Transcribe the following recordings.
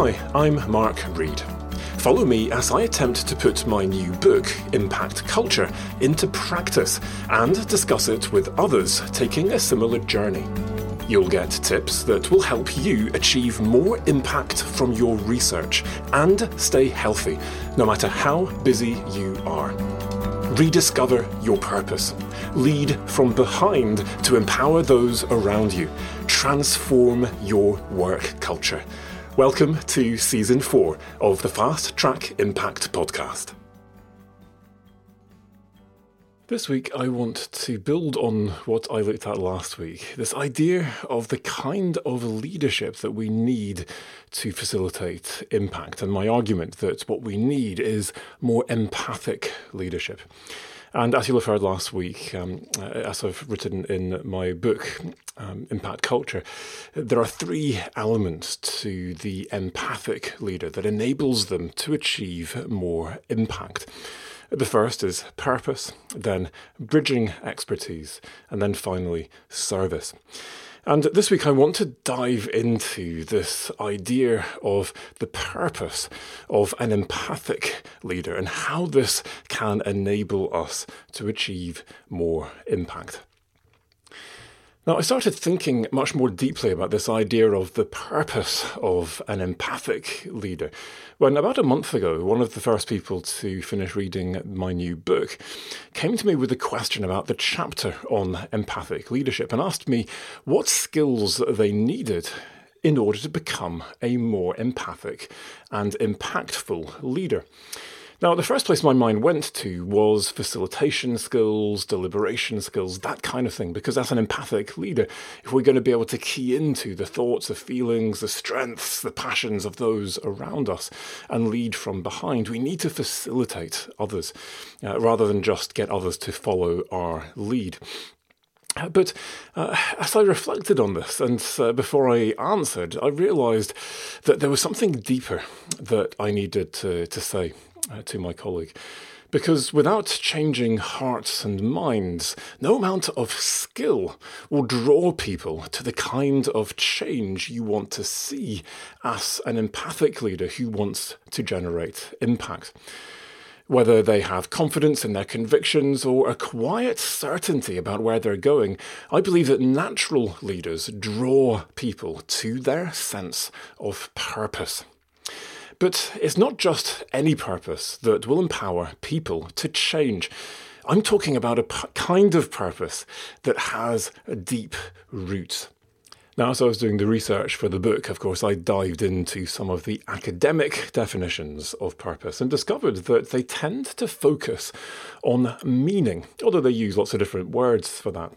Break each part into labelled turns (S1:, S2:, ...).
S1: Hi, I'm Mark Reed. Follow me as I attempt to put my new book, Impact Culture, into practice and discuss it with others taking a similar journey. You'll get tips that will help you achieve more impact from your research and stay healthy, no matter how busy you are. Rediscover your purpose. Lead from behind to empower those around you. Transform your work culture. Welcome to season four of the Fast Track Impact podcast. This week, I want to build on what I looked at last week this idea of the kind of leadership that we need to facilitate impact, and my argument that what we need is more empathic leadership. And as you'll have heard last week, um, uh, as I've written in my book, um, Impact Culture, there are three elements to the empathic leader that enables them to achieve more impact. The first is purpose, then bridging expertise, and then finally service. And this week, I want to dive into this idea of the purpose of an empathic leader and how this can enable us to achieve more impact. Now, I started thinking much more deeply about this idea of the purpose of an empathic leader when, about a month ago, one of the first people to finish reading my new book came to me with a question about the chapter on empathic leadership and asked me what skills they needed in order to become a more empathic and impactful leader. Now, the first place my mind went to was facilitation skills, deliberation skills, that kind of thing, because as an empathic leader, if we're going to be able to key into the thoughts, the feelings, the strengths, the passions of those around us and lead from behind, we need to facilitate others uh, rather than just get others to follow our lead. But uh, as I reflected on this and uh, before I answered, I realised that there was something deeper that I needed to, to say uh, to my colleague. Because without changing hearts and minds, no amount of skill will draw people to the kind of change you want to see as an empathic leader who wants to generate impact. Whether they have confidence in their convictions or a quiet certainty about where they're going, I believe that natural leaders draw people to their sense of purpose. But it's not just any purpose that will empower people to change. I'm talking about a p- kind of purpose that has a deep roots. Now, as I was doing the research for the book, of course, I dived into some of the academic definitions of purpose and discovered that they tend to focus on meaning, although they use lots of different words for that.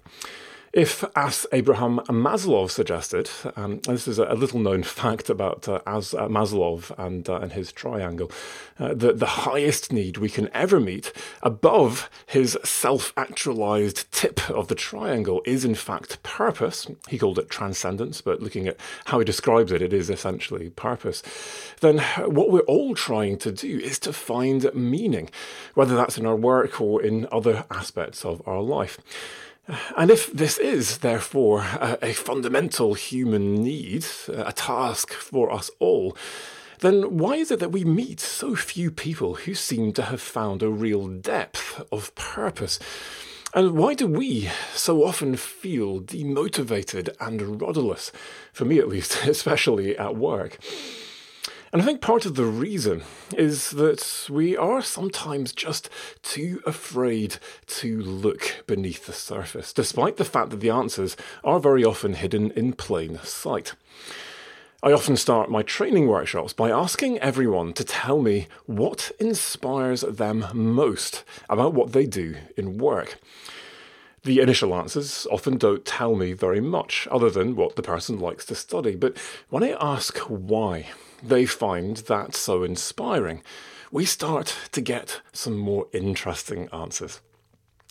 S1: If, as Abraham Maslow suggested, um, this is a, little known fact about uh, as, uh, Maslow and, uh, and his triangle, uh, that the highest need we can ever meet above his self actualized tip of the triangle is, in fact, purpose. He called it transcendence, but looking at how he describes it, it is essentially purpose. Then, what we're all trying to do is to find meaning, whether that's in our work or in other aspects of our life. And if this is, therefore, a, a, fundamental human need, a task for us all, then why is it that we meet so few people who seem to have found a real depth of purpose? And why do we so often feel demotivated and rudderless? For me, at least, especially at work. And I think part of the reason is that we are sometimes just too afraid to look beneath the surface, despite the fact that the answers are very often hidden in plain sight. I often start my training workshops by asking everyone to tell me what inspires them most about what they do in work. The initial answers often don't tell me very much, other than what the person likes to study. But when I ask why, they find that so inspiring, we start to get some more interesting answers.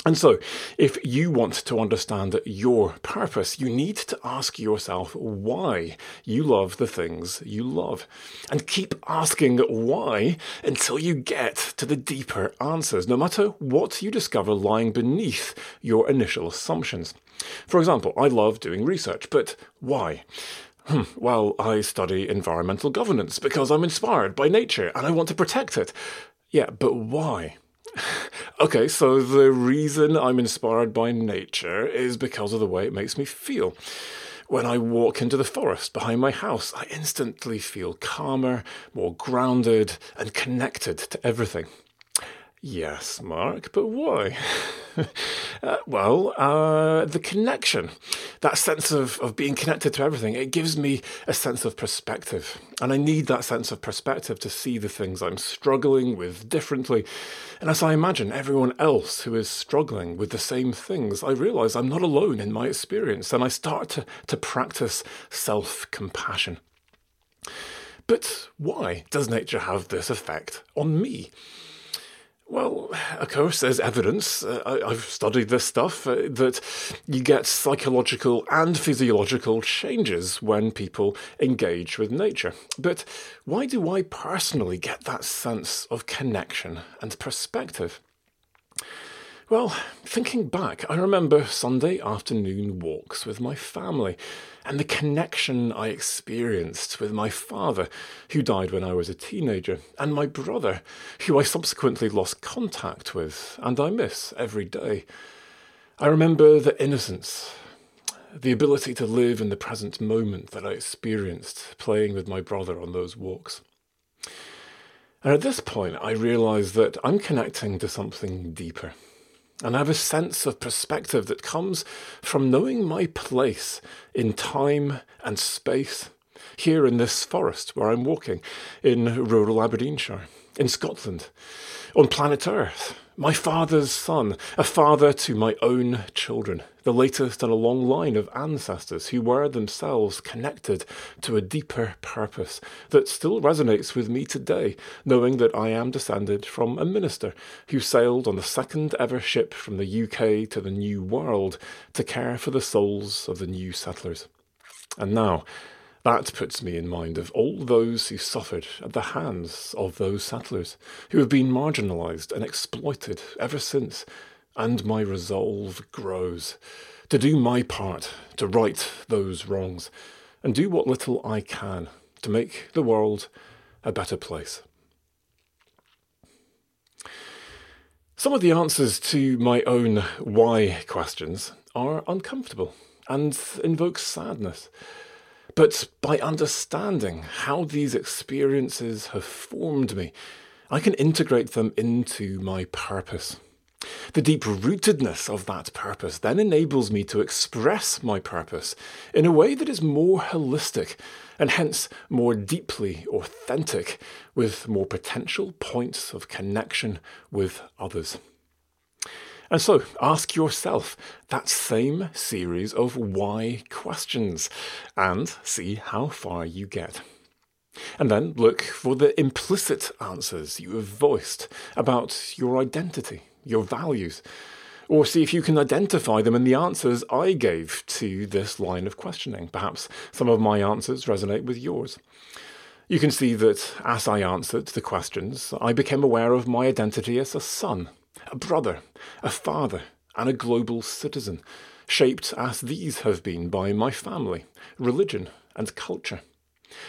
S1: And so, if you want to understand your purpose, you need to ask yourself why you love the things you love. And keep asking why until you get to the deeper answers, no matter what you discover lying beneath your initial assumptions. For example, I love doing research, but why? Hmm, well, I study environmental governance because I'm inspired by nature and I want to protect it. Yeah, but why? okay, so the reason I'm inspired by nature is because of the way it makes me feel. When I walk into the forest behind my house, I instantly feel calmer, more grounded, and connected to everything. Yes, Mark, but why? uh, well, uh, the connection, that sense of, of being connected to everything, it gives me a sense of perspective. And I need that sense of perspective to see the things I'm struggling with differently. And as I imagine everyone else who is struggling with the same things, I realize I'm not alone in my experience and I start to, to practice self compassion. But why does nature have this effect on me? Well, of course, there's evidence. Uh, I, have studied this stuff uh, that you get psychological and physiological changes when people engage with nature. But why do I personally get that sense of connection and perspective? Well, thinking back, I remember Sunday afternoon walks with my family and the connection I experienced with my father, who died when I was a teenager, and my brother, who I subsequently lost contact with and I miss every day. I remember the innocence, the ability to live in the present moment that I experienced playing with my brother on those walks. And at this point, I realised that I'm connecting to something deeper and I have a sense of perspective that comes from knowing my place in time and space here in this forest where I'm walking in rural Aberdeenshire, in Scotland, on planet Earth, my father's son, a father to my own children, the latest in a long line of ancestors who were themselves connected to a deeper purpose that still resonates with me today, knowing that I am descended from a minister who sailed on the second ever ship from the UK to the New World to care for the souls of the new settlers. And now, that puts me in mind of all those who suffered at the hands of those settlers, who have been marginalised and exploited ever since, and my resolve grows to do my part to right those wrongs, and do what little I can to make the world a better place. Some of the answers to my own why questions are uncomfortable and invoke sadness. But by understanding how these experiences have formed me, I can integrate them into my purpose. The deep rootedness of that purpose then enables me to express my purpose in a way that is more holistic and hence more deeply authentic, with more potential points of connection with others. And so ask yourself that same series of why questions and see how far you get. And then look for the implicit answers you have voiced about your identity, your values, or see if you can identify them in the answers I gave to this line of questioning. Perhaps some of my answers resonate with yours. You can see that as I answered the questions, I became aware of my identity as a son a brother, a father, and a global citizen, shaped as these have been by my family, religion, and culture.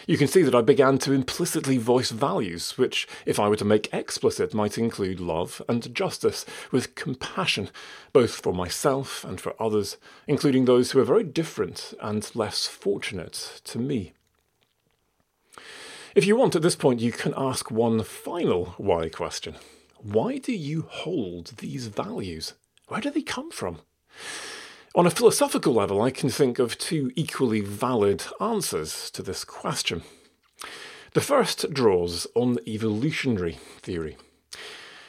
S1: You can see that I began to implicitly voice values, which, if I were to make explicit, might include love and justice, with compassion, both for myself and for others, including those who are very different and less fortunate to me. If you want at this point, you can ask one final why question. Why do you hold these values? Where do they come from? On a philosophical level, I can think of two equally valid answers to this question. The first draws on evolutionary theory.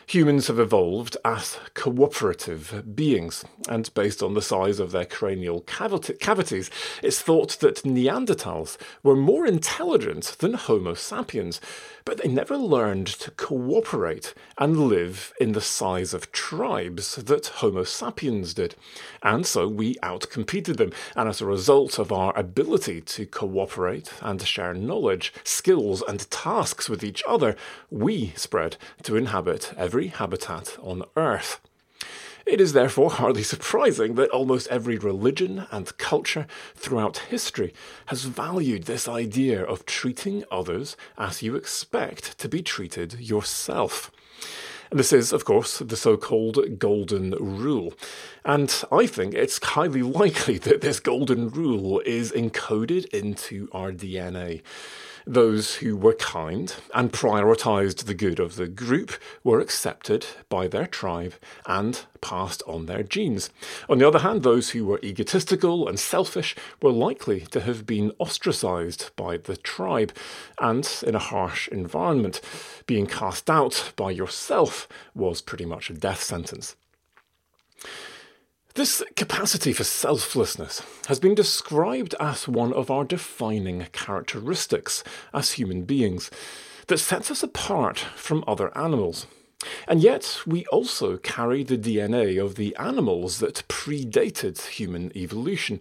S1: Humans have evolved as cooperative beings, and based on the size of their cranial cavities, it's thought that Neanderthals were more intelligent than Homo sapiens, but they never learned to cooperate and live in the size of tribes that Homo sapiens did. And so we outcompeted them, and as a result of our ability to cooperate and share knowledge, skills, and tasks with each other, we spread to inhabit every habitat on Earth. It is therefore hardly surprising that almost every religion and culture throughout history has valued this idea of treating others as you expect to be treated yourself. This is, of course, the so called Golden Rule. And I think it's highly likely that this Golden Rule is encoded into our DNA. Those who were kind and prioritised the good of the group were accepted by their tribe and passed on their genes. On the other hand, those who were egotistical and selfish were likely to have been ostracised by the tribe and in a harsh environment. Being cast out by yourself was pretty much a death sentence. This capacity for selflessness has been described as one of our defining characteristics as human beings that sets us apart from other animals. And yet, we also carry the DNA of the animals that predated human evolution.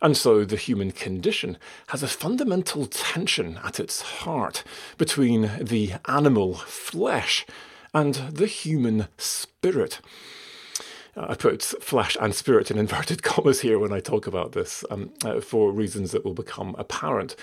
S1: And so, the human condition has a fundamental tension at its heart between the animal flesh and the human spirit. I put flesh and spirit in inverted commas here when I talk about this um, uh, for reasons that will become apparent.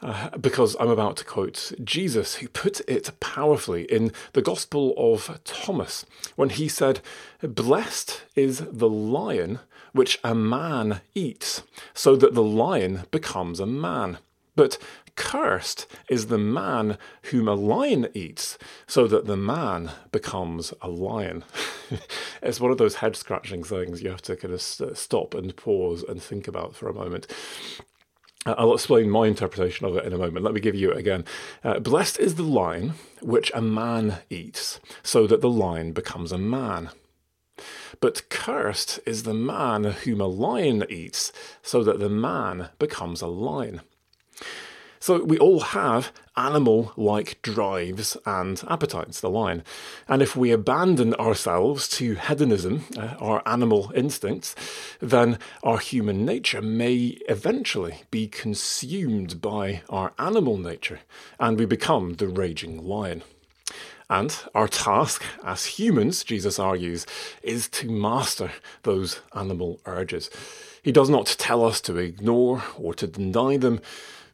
S1: Uh, because I'm about to quote Jesus, who put it powerfully in the Gospel of Thomas when he said, Blessed is the lion which a man eats, so that the lion becomes a man. But cursed is the man whom a lion eats, so that the man becomes a lion. it's one of those head scratching things you have to kind of stop and pause and think about for a moment. Uh, I'll explain my interpretation of it in a moment. Let me give you it again. Uh, Blessed is the lion which a man eats, so that the lion becomes a man. But cursed is the man whom a lion eats, so that the man becomes a lion. So we all have animal like drives and appetites, the lion. And if we abandon ourselves to hedonism, uh, our animal instincts, then our human nature may eventually be consumed by our animal nature and we become the raging lion. And our task as humans, Jesus argues, is to master those animal urges. He does not tell us to ignore or to deny them,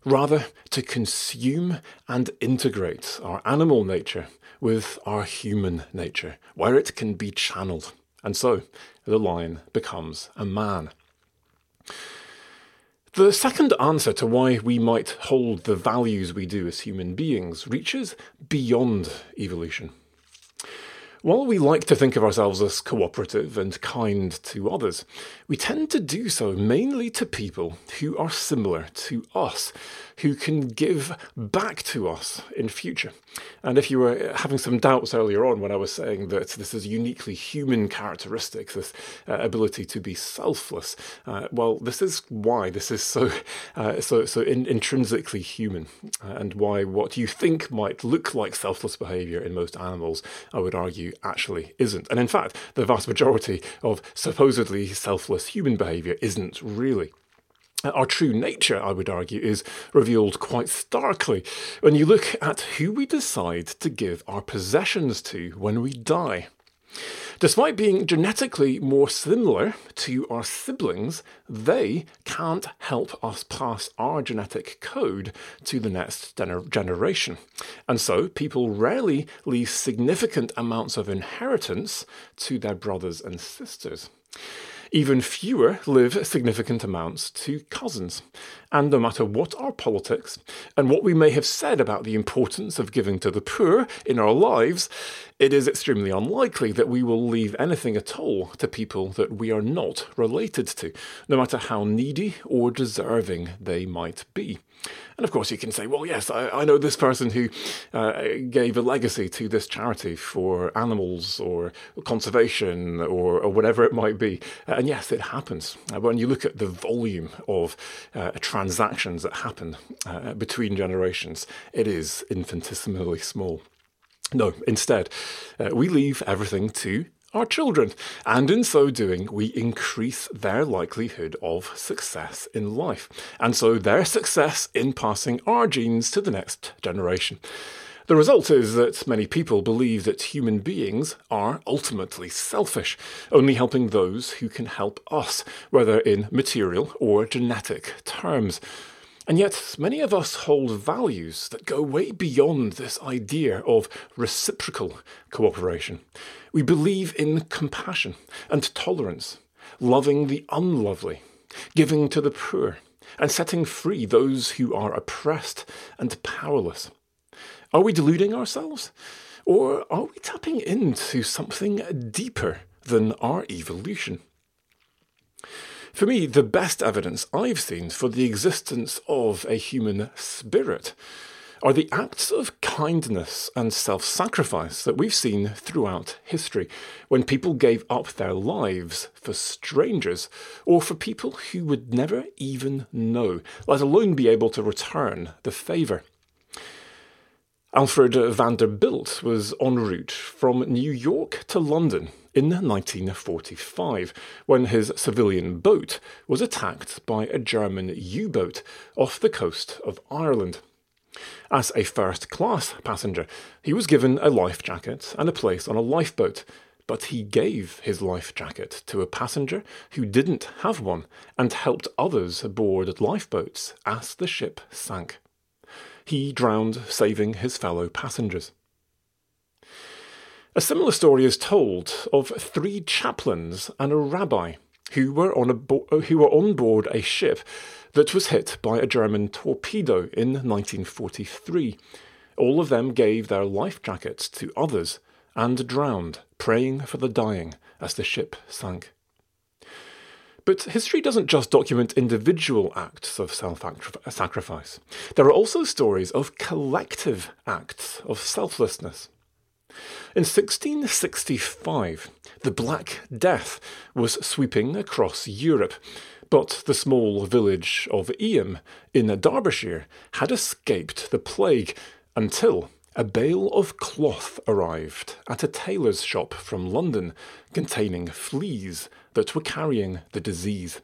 S1: rather to consume and integrate our animal nature with our human nature, where it can be channeled. And so the lion becomes a man. The second answer to why we might hold the values we do as human beings reaches beyond evolution. While we like to think of ourselves as cooperative and kind to others, we tend to do so mainly to people who are similar to us, who can give back to us in future. And if you were having some doubts earlier on when I was saying that this is uniquely human characteristic, this uh, ability to be selfless, uh, well, this is why this is so uh, so so in, intrinsically human, uh, and why what you think might look like selfless behaviour in most animals, I would argue, actually isn't. And in fact, the vast majority of supposedly selfless human behaviour isn't really. Our true nature, I would argue, is revealed quite starkly when you look at who we decide to give our possessions to when we die. Despite being genetically more similar to our siblings, they can't help us pass our genetic code to the next gener- generation. And so people rarely leave significant amounts of inheritance to their brothers and sisters. Even fewer live significant amounts to cousins. And no matter what our politics and what we may have said about the importance of giving to the poor in our lives, it is extremely unlikely that we will leave anything at all to people that we are not related to, no matter how needy or deserving they might be. And of course, you can say, well, yes, I, I know this person who uh, gave a legacy to this charity for animals or conservation or, or whatever it might be. And yes, it happens. Uh, when you look at the volume of uh, transactions that happen uh, between generations, it is infinitesimally small. No, instead, uh, we leave everything to our children, and in so doing, we increase their likelihood of success in life, and so their success in passing our genes to the next generation. The result is that many people believe that human beings are ultimately selfish, only helping those who can help us, whether in material or genetic terms. And yet, many of us hold values that go way beyond this idea of reciprocal cooperation. We believe in compassion and tolerance, loving the unlovely, giving to the poor, and setting free those who are oppressed and powerless. Are we deluding ourselves? Or are we tapping into something deeper than our evolution? For me, the best evidence I've seen for the existence of a human spirit are the acts of kindness and self sacrifice that we've seen throughout history when people gave up their lives for strangers or for people who would never even know, let alone be able to return the favour. Alfred Vanderbilt was en route from New York to London in 1945 when his civilian boat was attacked by a German U boat off the coast of Ireland. As a first class passenger, he was given a life jacket and a place on a lifeboat, but he gave his life jacket to a passenger who didn't have one and helped others aboard lifeboats as the ship sank. He drowned, saving his fellow passengers. A similar story is told of three chaplains and a rabbi who were on, bo- who were on board a ship that was hit by a German torpedo in 1943. All of them gave their life jackets to others and drowned, praying for the dying as the ship sank. But history doesn't just document individual acts of self sacrifice. There are also stories of collective acts of selflessness. In 1665, the Black Death was sweeping across Europe, but the small village of Eyam in Derbyshire had escaped the plague until a bale of cloth arrived at a tailor's shop from London containing fleas that were carrying the disease.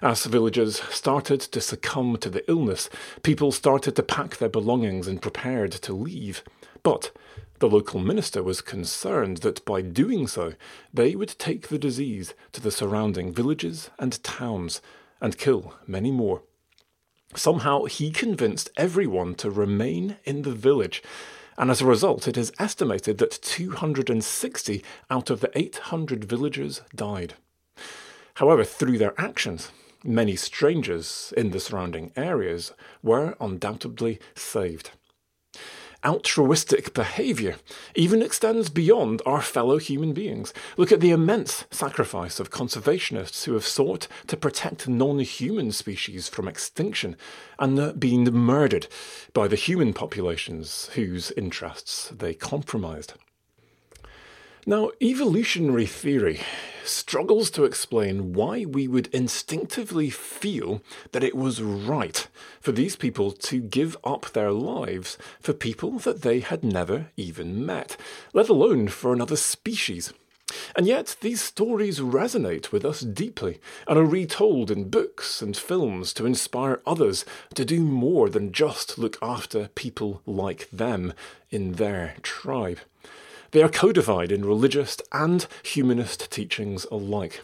S1: As villagers started to succumb to the illness, people started to pack their belongings and prepared to leave. But the local minister was concerned that by doing so, they would take the disease to the surrounding villages and towns and kill many more. Somehow he convinced everyone to remain in the village and as a result, it is estimated that 260 out of the 800 villagers died. However, through their actions, many strangers in the surrounding areas were undoubtedly saved altruistic behaviour even extends beyond our fellow human beings. Look at the immense sacrifice of conservationists who have sought to protect non human species from extinction and been murdered by the human populations whose interests they compromised. Now, evolutionary theory struggles to explain why we would instinctively feel that it was right for these people to give up their lives for people that they had never even met, let alone for another species. And yet, these stories resonate with us deeply and are retold in books and films to inspire others to do more than just look after people like them in their tribe. They are codified in religious and humanist teachings alike.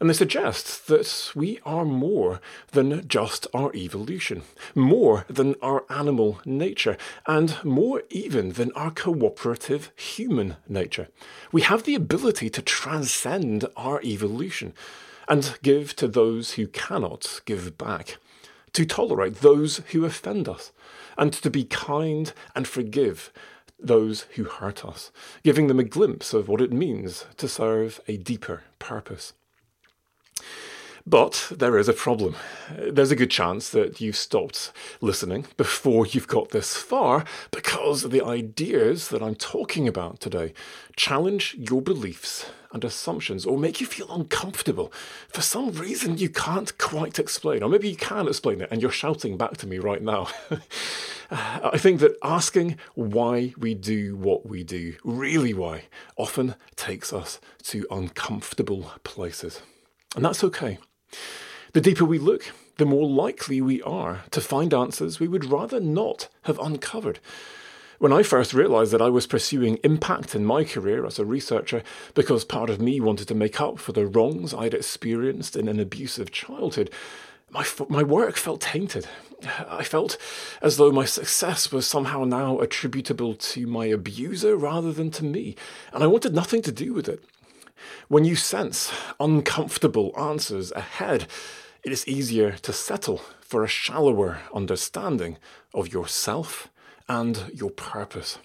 S1: And they suggest that we are more than just our evolution, more than our animal nature, and more even than our cooperative human nature. We have the ability to transcend our evolution and give to those who cannot give back, to tolerate those who offend us, and to be kind and forgive those who hurt us, giving them a glimpse of what it means to serve a deeper purpose. But there is a problem. There's a good chance that you've stopped listening before you've got this far because the ideas that I'm talking about today challenge your beliefs and assumptions or make you feel uncomfortable for some reason you can't quite explain. Or maybe you can explain it and you're shouting back to me right now. I think that asking why we do what we do, really why, often takes us to uncomfortable places. And that's okay. The deeper we look, the more likely we are to find answers we would rather not have uncovered. When I first realised that I was pursuing impact in my career as a researcher because part of me wanted to make up for the wrongs I'd experienced in an abusive childhood, my, my work felt tainted. I felt as though my success was somehow now attributable to my abuser rather than to me, and I wanted nothing to do with it. When you sense uncomfortable answers ahead, it is easier to settle for a shallower understanding of yourself and your purpose.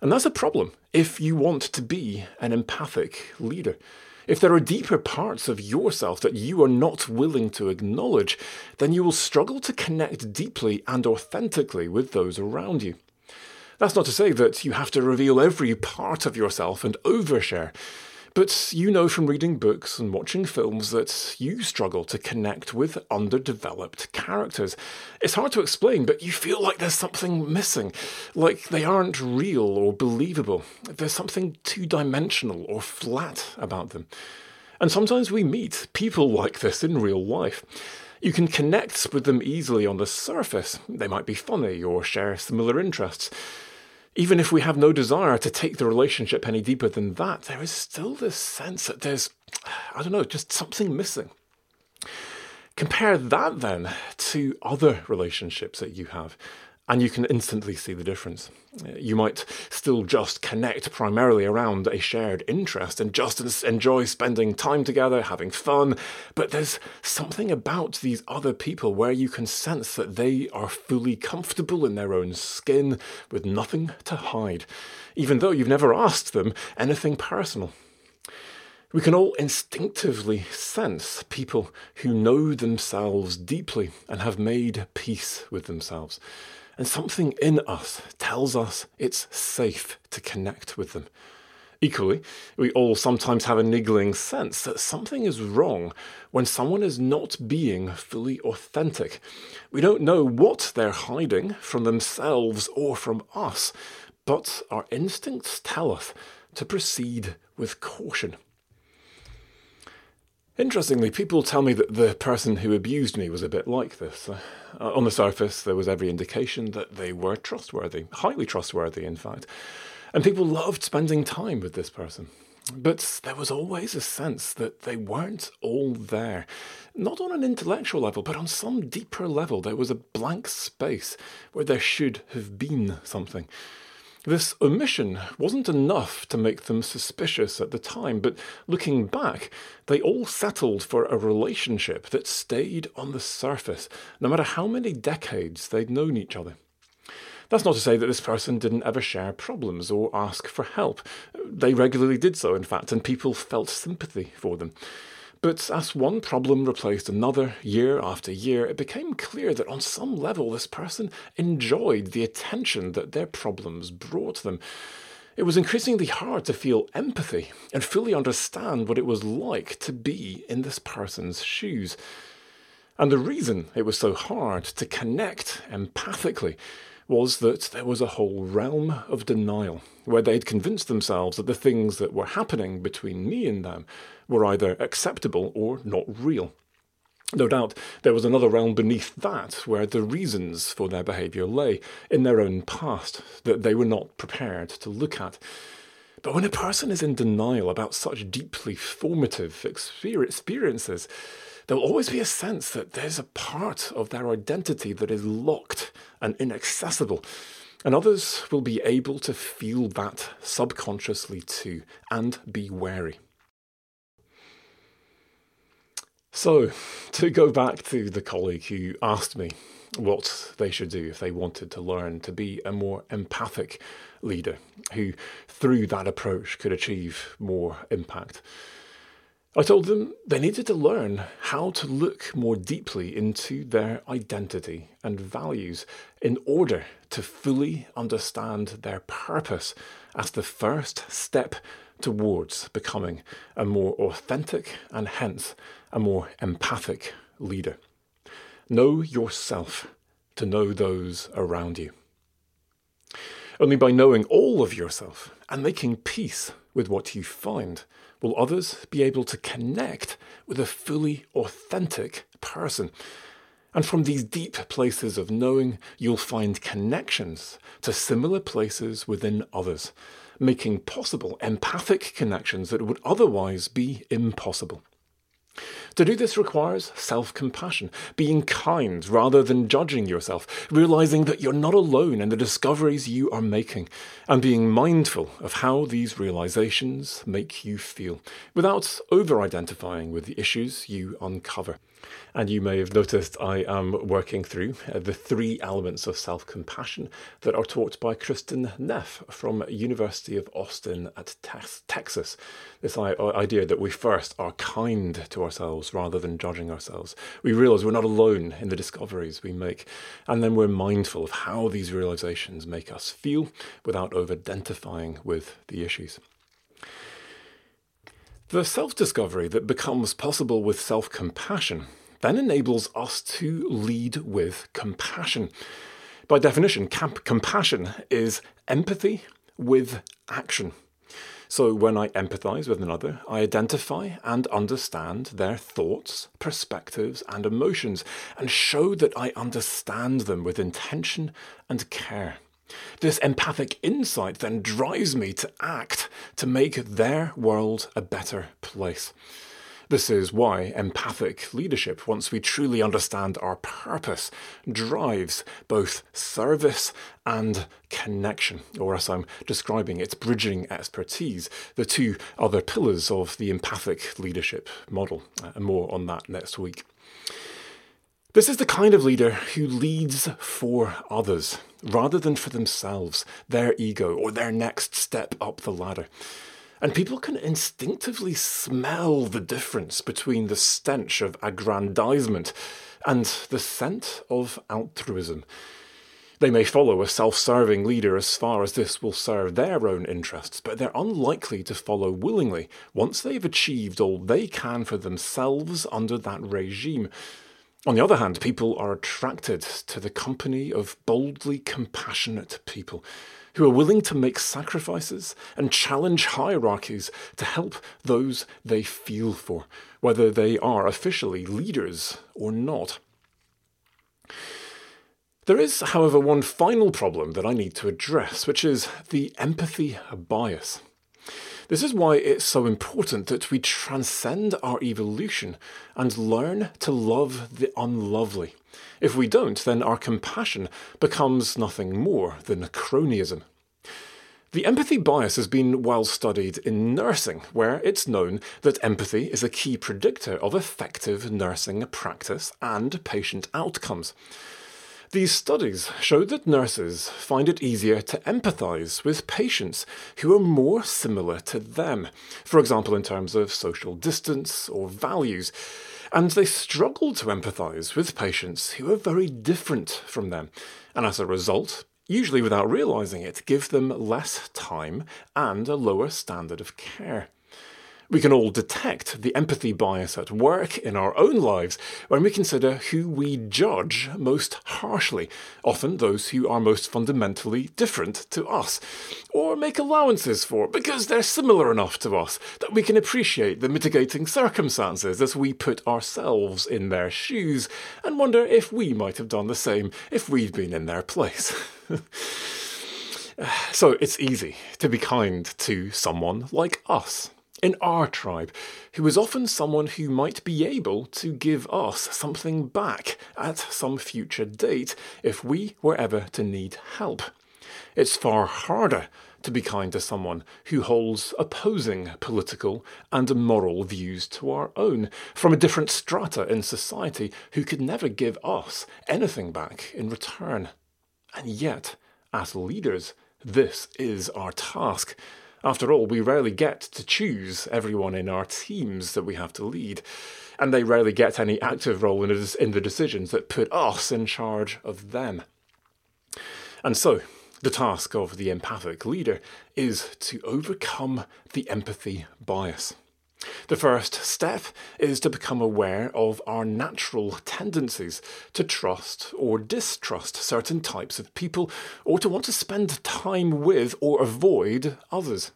S1: And that's a problem if you want to be an empathic leader. If there are deeper parts of yourself that you are not willing to acknowledge, then you will struggle to connect deeply and authentically with those around you. That's not to say that you have to reveal every part of yourself and overshare. But you know from reading books and watching films that you struggle to connect with underdeveloped characters. It's hard to explain, but you feel like there's something missing, like they aren't real or believable. There's something two dimensional or flat about them. And sometimes we meet people like this in real life. You can connect with them easily on the surface. They might be funny or share similar interests. Even if we have no desire to take the relationship any deeper than that, there is still this sense that there's, I don't know, just something missing. Compare that then to other relationships that you have and you can instantly see the difference. Uh, you might still just connect primarily around a shared interest and just enjoy spending time together, having fun, but there's something about these other people where you can sense that they are fully comfortable in their own skin with nothing to hide, even though you've never asked them anything personal. We can all instinctively sense people who know themselves deeply and have made peace with themselves. And something in us tells us it's safe to connect with them. Equally, we all sometimes have a niggling sense that something is wrong when someone is not being fully authentic. We don't know what they're hiding from themselves or from us, but our instincts tell us to proceed with caution. Interestingly, people tell me that the person who abused me was a bit like this. Uh, on the surface, there was every indication that they were trustworthy, highly trustworthy, in fact. And people loved spending time with this person. But there was always a sense that they weren't all there. Not on an intellectual level, but on some deeper level. There was a blank space where there should have been something. This omission wasn't enough to make them suspicious at the time, but looking back, they all settled for a relationship that stayed on the surface, no matter how many decades they'd known each other. That's not to say that this person didn't ever share problems or ask for help. They regularly did so, in fact, and people felt sympathy for them. But as one problem replaced another, year after year, it became clear that on some level this person enjoyed the attention that their problems brought them. It was increasingly hard to feel empathy and fully understand what it was like to be in this person's shoes. And the reason it was so hard to connect empathically was that there was a whole realm of denial where they'd convinced themselves that the things that were happening between me and them were either acceptable or not real. No doubt there was another realm beneath that where the reasons for their behaviour lay in their own past that they were not prepared to look at. But when a person is in denial about such deeply formative experiences, there'll always be a sense that there's a part of their identity that is locked and inaccessible. And others will be able to feel that subconsciously too and be wary. So, to go back to the colleague who asked me what they should do if they wanted to learn to be a more empathic leader who, through that approach, could achieve more impact. I told them they needed to learn how to look more deeply into their identity and values in order to fully understand their purpose as the first step towards becoming a more authentic and hence a more empathic leader. Know yourself to know those around you. Only by knowing all of yourself and making peace with what you find will others be able to connect with a fully authentic person. And from these deep places of knowing, you'll find connections to similar places within others, making possible empathic connections that would otherwise be impossible. To do this requires self compassion, being kind rather than judging yourself, realizing that you're not alone in the discoveries you are making, and being mindful of how these realizations make you feel, without over identifying with the issues you uncover. And you may have noticed I am working through uh, the three elements of self compassion that are taught by Kristin Neff from University of Austin at Texas. This idea that we first are kind to ourselves rather than judging ourselves. We realize we're not alone in the discoveries we make. And then we're mindful of how these realizations make us feel without over identifying with the issues. The self discovery that becomes possible with self compassion then enables us to lead with compassion. By definition, camp- compassion is empathy with action. So when I empathize with another, I identify and understand their thoughts, perspectives, and emotions, and show that I understand them with intention and care. This empathic insight then drives me to act to make their world a better place. This is why empathic leadership, once we truly understand our purpose, drives both service and connection, or as I'm describing it, bridging expertise, the two other pillars of the empathic leadership model. Uh, more on that next week. This is the kind of leader who leads for others rather than for themselves, their ego, or their next step up the ladder. And people can instinctively smell the difference between the stench of aggrandizement and the scent of altruism. They may follow a self serving leader as far as this will serve their own interests, but they're unlikely to follow willingly once they've achieved all they can for themselves under that regime. On the other hand, people are attracted to the company of boldly compassionate people who are willing to make sacrifices and challenge hierarchies to help those they feel for, whether they are officially leaders or not. There is, however, one final problem that I need to address, which is the empathy bias. This is why it's so important that we transcend our evolution and learn to love the unlovely. If we don't, then our compassion becomes nothing more than a cronyism. The empathy bias has been well studied in nursing, where it's known that empathy is a key predictor of effective nursing practice and patient outcomes. These studies showed that nurses find it easier to empathise with patients who are more similar to them, for example, in terms of social distance or values, and they struggle to empathise with patients who are very different from them, and as a result, usually without realising it, give them less time and a lower standard of care. We can all detect the empathy bias at work in our own lives when we consider who we judge most harshly, often those who are most fundamentally different to us, or make allowances for because they're similar enough to us that we can appreciate the mitigating circumstances as we put ourselves in their shoes and wonder if we might have done the same if we'd been in their place. so it's easy to be kind to someone like us in our tribe, who is often someone who might be able to give us something back at some future date if we were ever to need help. It's far harder to be kind to someone who holds opposing political and moral views to our own, from a different strata in society, who could never give us anything back in return. And yet, as leaders, this is our task after all, we rarely get to choose everyone in our teams that we have to lead, and they rarely get any active role in, the decisions that put us in charge of them. And so, the task of the empathic leader is to overcome the empathy bias. The first step is to become aware of our natural tendencies to trust or distrust certain types of people or to want to spend time with or avoid others.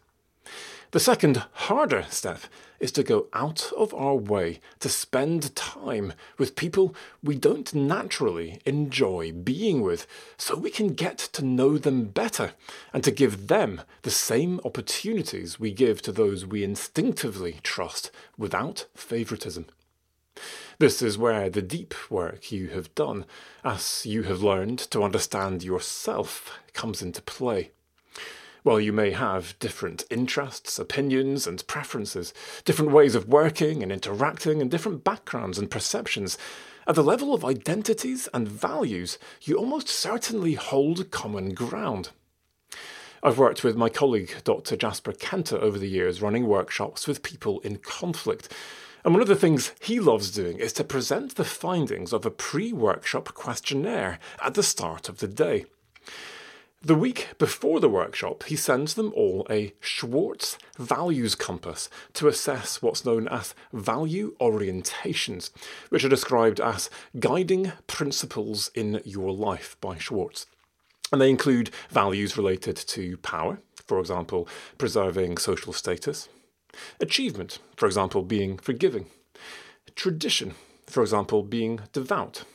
S1: The second, harder step is to go out of our way to spend time with people we don't naturally enjoy being with, so we can get to know them better and to give them the same opportunities we give to those we instinctively trust without favouritism. This is where the deep work you have done, as you have learned to understand yourself, comes into play. While you may have different interests, opinions, and preferences, different ways of working and interacting, and different backgrounds and perceptions, at the level of identities and values, you almost certainly hold common ground. I've worked with my colleague, Dr. Jasper Kenter, over the years running workshops with people in conflict. And one of the things he loves doing is to present the findings of a pre workshop questionnaire at the start of the day. The week before the workshop, he sends them all a Schwartz Values Compass to assess what's known as value orientations, which are described as guiding principles in your life by Schwartz. And they include values related to power, for example, preserving social status, achievement, for example, being forgiving, tradition, for example, being devout,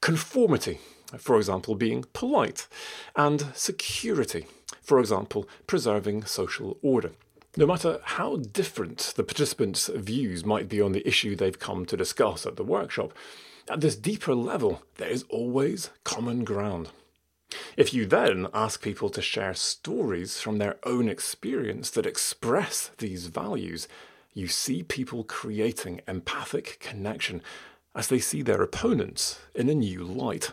S1: conformity, for example, being polite, and security, for example, preserving social order. No matter how different the participants' views might be on the issue they've come to discuss at the workshop, at this deeper level, there is always common ground. If you then ask people to share stories from their own experience that express these values, you see people creating empathic connection as they see their opponents in a new light.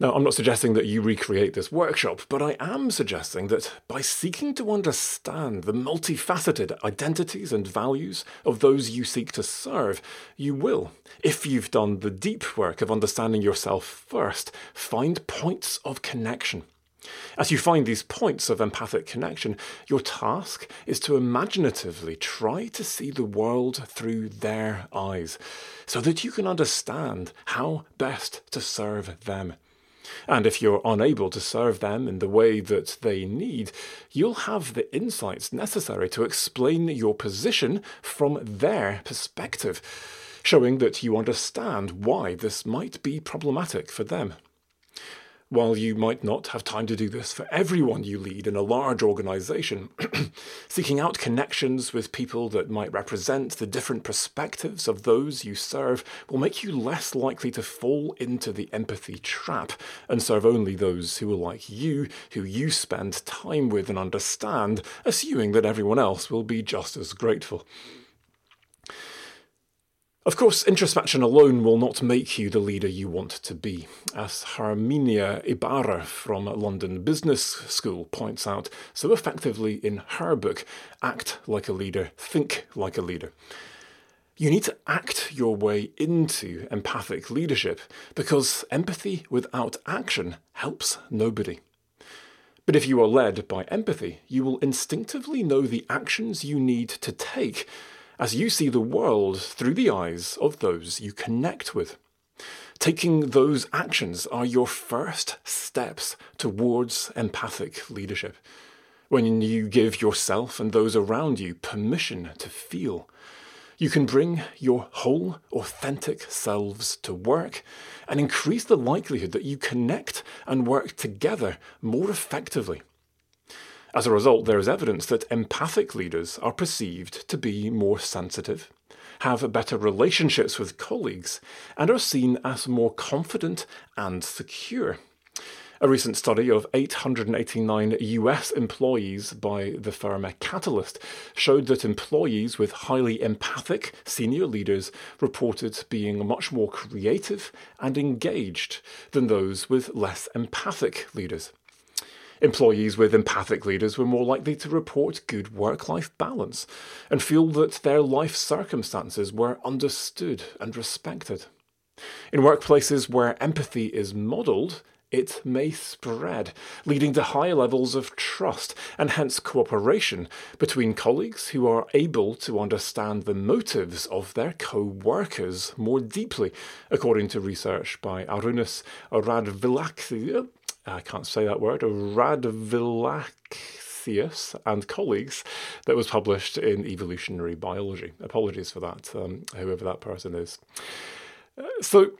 S1: Now, I'm not suggesting that you recreate this workshop, but I am suggesting that by seeking to understand the multifaceted identities and values of those you seek to serve, you will, if you've done the deep work of understanding yourself first, find points of connection. As you find these points of empathic connection, your task is to imaginatively try to see the world through their eyes, so that you can understand how best to serve them. And if you're unable to serve them in the way that they need, you'll have the insights necessary to explain your position from their perspective, showing that you understand why this might be problematic for them. While you might not have time to do this for everyone you lead in a large organization, seeking out connections with people that might represent the different perspectives of those you serve will make you less likely to fall into the empathy trap and serve only those who are like you, who you spend time with and understand, assuming that everyone else will be just as grateful. Of course, introspection alone will not make you the leader you want to be. As Herminia Ibarra from London Business School points out so effectively in her book, Act Like a Leader, Think Like a Leader. You need to act your way into empathic leadership because empathy without action helps nobody. But if you are led by empathy, you will instinctively know the actions you need to take as you see the world through the eyes of those you connect with. Taking those actions are your first steps towards empathic leadership. When you give yourself and those around you permission to feel, you can bring your whole, authentic selves to work and increase the likelihood that you connect and work together more effectively. As a result, there is evidence that empathic leaders are perceived to be more sensitive, have better relationships with colleagues, and are seen as more confident and secure. A recent study of 889 US employees by the firm Catalyst showed that employees with highly empathic senior leaders reported being much more creative and engaged than those with less empathic leaders. Employees with empathic leaders were more likely to report good work life balance and feel that their life circumstances were understood and respected. In workplaces where empathy is modelled, it may spread, leading to higher levels of trust and hence cooperation between colleagues who are able to understand the motives of their co workers more deeply, according to research by Arunas Radvilaksia I can't say that word, Radvilaxia Theus and colleagues that was published in Evolutionary Biology. Apologies for that, um, whoever that person is. Uh, so,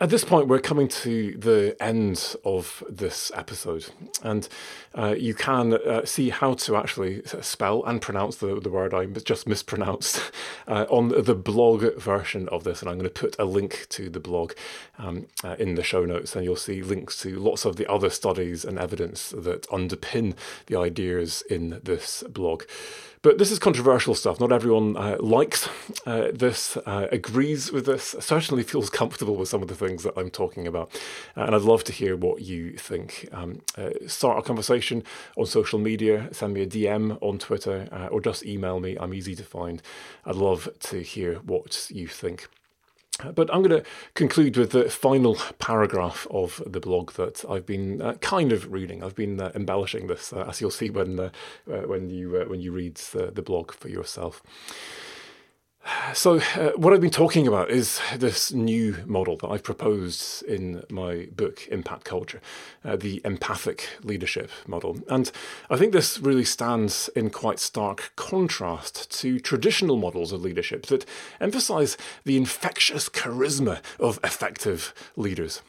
S1: at this point, we're coming to the end of this episode, and uh, you can uh, see how to actually spell and pronounce the, the word I just mispronounced uh, on the blog version of this. And I'm going to put a link to the blog um, uh, in the show notes, and you'll see links to lots of the other studies and evidence that underpin the ideas in this blog. But this is controversial stuff. Not everyone uh, likes uh, this, uh, agrees with this, certainly feels comfortable with some of the things that I'm talking about. Uh, and I'd love to hear what you think. Um, uh, start a conversation on social media, send me a DM on Twitter, uh, or just email me. I'm easy to find. I'd love to hear what you think. But I'm going to conclude with the final paragraph of the blog that I've been uh, kind of reading. I've been uh, embellishing this, uh, as you'll see when uh, uh, when you uh, when you read the blog for yourself. So, uh, what I've been talking about is this new model that I've proposed in my book, Impact Culture, uh, the empathic leadership model. And I think this really stands in quite stark contrast to traditional models of leadership that emphasize the infectious charisma of effective leaders.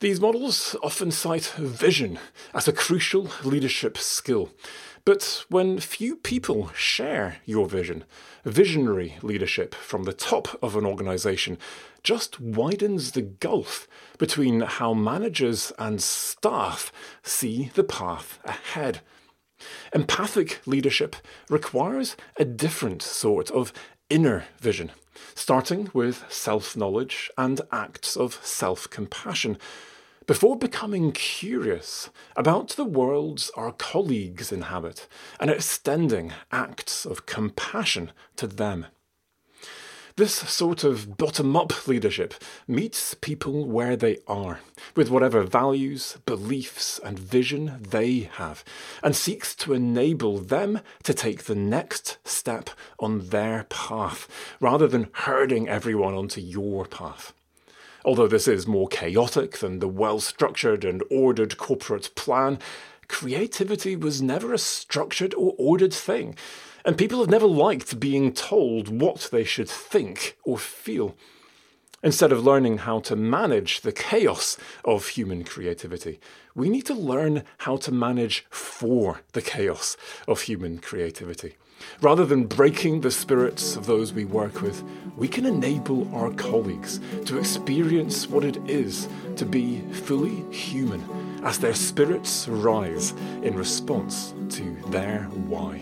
S1: These models often cite vision as a crucial leadership skill. But when few people share your vision, visionary leadership from the top of an organization just widens the gulf between how managers and staff see the path ahead. Empathic leadership requires a different sort of inner vision, starting with self knowledge and acts of self compassion before becoming curious about the worlds our colleagues inhabit and extending acts of compassion to them. This sort of bottom up leadership meets people where they are, with whatever values, beliefs, and vision they have, and seeks to enable them to take the next step on their path, rather than herding everyone onto your path. Although this is more chaotic than the well structured and ordered corporate plan, creativity was never a structured or ordered thing, and people have never liked being told what they should think or feel. Instead of learning how to manage the chaos of human creativity, we need to learn how to manage for the chaos of human creativity. Rather than breaking the spirits of those we work with, we can enable our colleagues to experience what it is to be fully human as their spirits rise in response to their why.